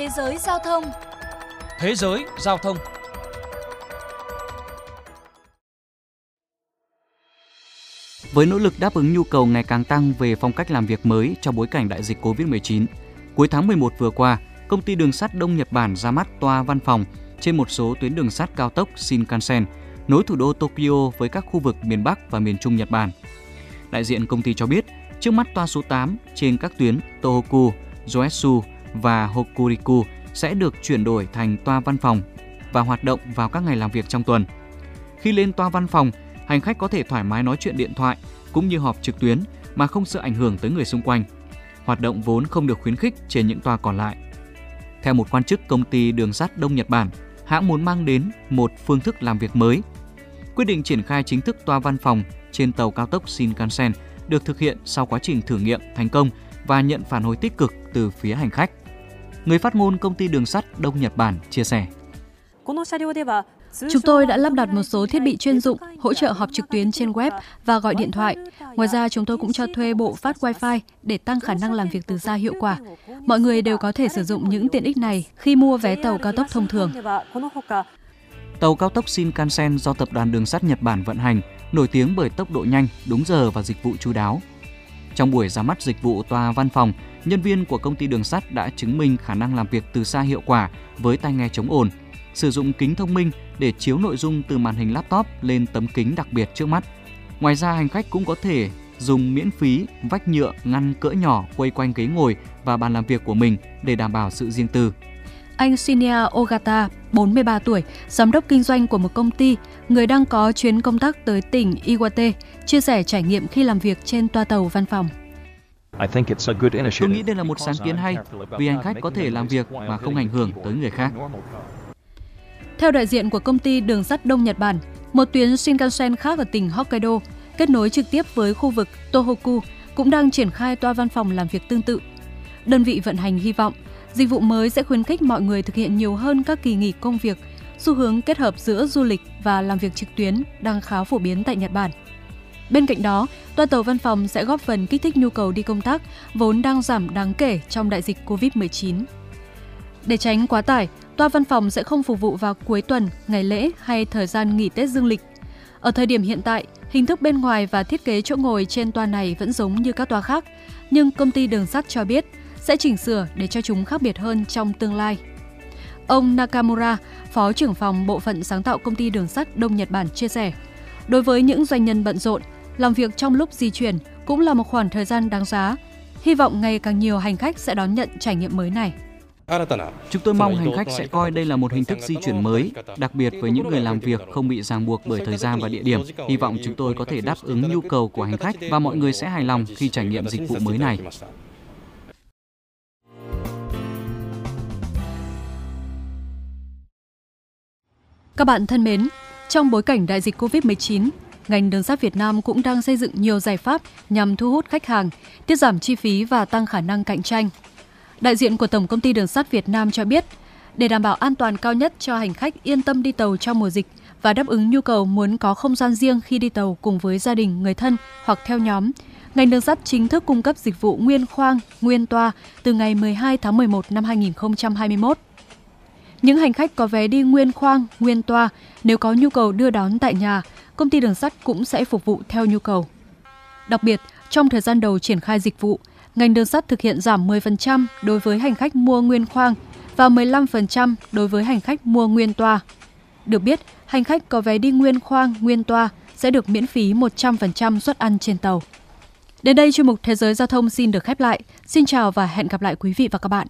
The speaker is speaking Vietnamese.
Thế giới giao thông Thế giới giao thông Với nỗ lực đáp ứng nhu cầu ngày càng tăng về phong cách làm việc mới trong bối cảnh đại dịch COVID-19, cuối tháng 11 vừa qua, công ty đường sắt Đông Nhật Bản ra mắt toa văn phòng trên một số tuyến đường sắt cao tốc Shinkansen, nối thủ đô Tokyo với các khu vực miền Bắc và miền Trung Nhật Bản. Đại diện công ty cho biết, trước mắt toa số 8 trên các tuyến Tohoku, Joetsu và Hokuriku sẽ được chuyển đổi thành toa văn phòng và hoạt động vào các ngày làm việc trong tuần. Khi lên toa văn phòng, hành khách có thể thoải mái nói chuyện điện thoại cũng như họp trực tuyến mà không sợ ảnh hưởng tới người xung quanh. Hoạt động vốn không được khuyến khích trên những toa còn lại. Theo một quan chức công ty đường sắt Đông Nhật Bản, hãng muốn mang đến một phương thức làm việc mới. Quyết định triển khai chính thức toa văn phòng trên tàu cao tốc Shinkansen được thực hiện sau quá trình thử nghiệm thành công và nhận phản hồi tích cực từ phía hành khách. Người phát ngôn công ty đường sắt Đông Nhật Bản chia sẻ. Chúng tôi đã lắp đặt một số thiết bị chuyên dụng hỗ trợ họp trực tuyến trên web và gọi điện thoại. Ngoài ra, chúng tôi cũng cho thuê bộ phát Wi-Fi để tăng khả năng làm việc từ xa hiệu quả. Mọi người đều có thể sử dụng những tiện ích này khi mua vé tàu cao tốc thông thường. Tàu cao tốc Shinkansen do Tập đoàn Đường sắt Nhật Bản vận hành, nổi tiếng bởi tốc độ nhanh, đúng giờ và dịch vụ chú đáo. Trong buổi ra mắt dịch vụ toa văn phòng, nhân viên của công ty đường sắt đã chứng minh khả năng làm việc từ xa hiệu quả với tai nghe chống ồn, sử dụng kính thông minh để chiếu nội dung từ màn hình laptop lên tấm kính đặc biệt trước mắt. Ngoài ra, hành khách cũng có thể dùng miễn phí vách nhựa ngăn cỡ nhỏ quay quanh ghế ngồi và bàn làm việc của mình để đảm bảo sự riêng tư. Anh Shinya Ogata, 43 tuổi, giám đốc kinh doanh của một công ty, người đang có chuyến công tác tới tỉnh Iwate, chia sẻ trải nghiệm khi làm việc trên toa tàu văn phòng. Tôi nghĩ đây là một sáng kiến hay vì hành khách có thể làm việc mà không ảnh hưởng tới người khác. Theo đại diện của công ty đường sắt Đông Nhật Bản, một tuyến Shinkansen khác ở tỉnh Hokkaido kết nối trực tiếp với khu vực Tohoku cũng đang triển khai toa văn phòng làm việc tương tự. Đơn vị vận hành hy vọng dịch vụ mới sẽ khuyến khích mọi người thực hiện nhiều hơn các kỳ nghỉ công việc, xu hướng kết hợp giữa du lịch và làm việc trực tuyến đang khá phổ biến tại Nhật Bản. Bên cạnh đó, toa tàu văn phòng sẽ góp phần kích thích nhu cầu đi công tác vốn đang giảm đáng kể trong đại dịch COVID-19. Để tránh quá tải, toa văn phòng sẽ không phục vụ vào cuối tuần, ngày lễ hay thời gian nghỉ Tết dương lịch. Ở thời điểm hiện tại, hình thức bên ngoài và thiết kế chỗ ngồi trên toa này vẫn giống như các toa khác, nhưng công ty đường sắt cho biết sẽ chỉnh sửa để cho chúng khác biệt hơn trong tương lai. Ông Nakamura, Phó trưởng phòng Bộ phận sáng tạo công ty đường sắt Đông Nhật Bản chia sẻ, đối với những doanh nhân bận rộn, làm việc trong lúc di chuyển cũng là một khoảng thời gian đáng giá. Hy vọng ngày càng nhiều hành khách sẽ đón nhận trải nghiệm mới này. Chúng tôi mong hành khách sẽ coi đây là một hình thức di chuyển mới, đặc biệt với những người làm việc không bị ràng buộc bởi thời gian và địa điểm. Hy vọng chúng tôi có thể đáp ứng nhu cầu của hành khách và mọi người sẽ hài lòng khi trải nghiệm dịch vụ mới này. Các bạn thân mến, trong bối cảnh đại dịch COVID-19, ngành đường sắt Việt Nam cũng đang xây dựng nhiều giải pháp nhằm thu hút khách hàng, tiết giảm chi phí và tăng khả năng cạnh tranh. Đại diện của Tổng công ty Đường sắt Việt Nam cho biết, để đảm bảo an toàn cao nhất cho hành khách yên tâm đi tàu trong mùa dịch và đáp ứng nhu cầu muốn có không gian riêng khi đi tàu cùng với gia đình, người thân hoặc theo nhóm, ngành đường sắt chính thức cung cấp dịch vụ nguyên khoang, nguyên toa từ ngày 12 tháng 11 năm 2021. Những hành khách có vé đi nguyên khoang, nguyên toa, nếu có nhu cầu đưa đón tại nhà, công ty đường sắt cũng sẽ phục vụ theo nhu cầu. Đặc biệt, trong thời gian đầu triển khai dịch vụ, ngành đường sắt thực hiện giảm 10% đối với hành khách mua nguyên khoang và 15% đối với hành khách mua nguyên toa. Được biết, hành khách có vé đi nguyên khoang, nguyên toa sẽ được miễn phí 100% suất ăn trên tàu. Đến đây chuyên mục Thế giới giao thông xin được khép lại. Xin chào và hẹn gặp lại quý vị và các bạn.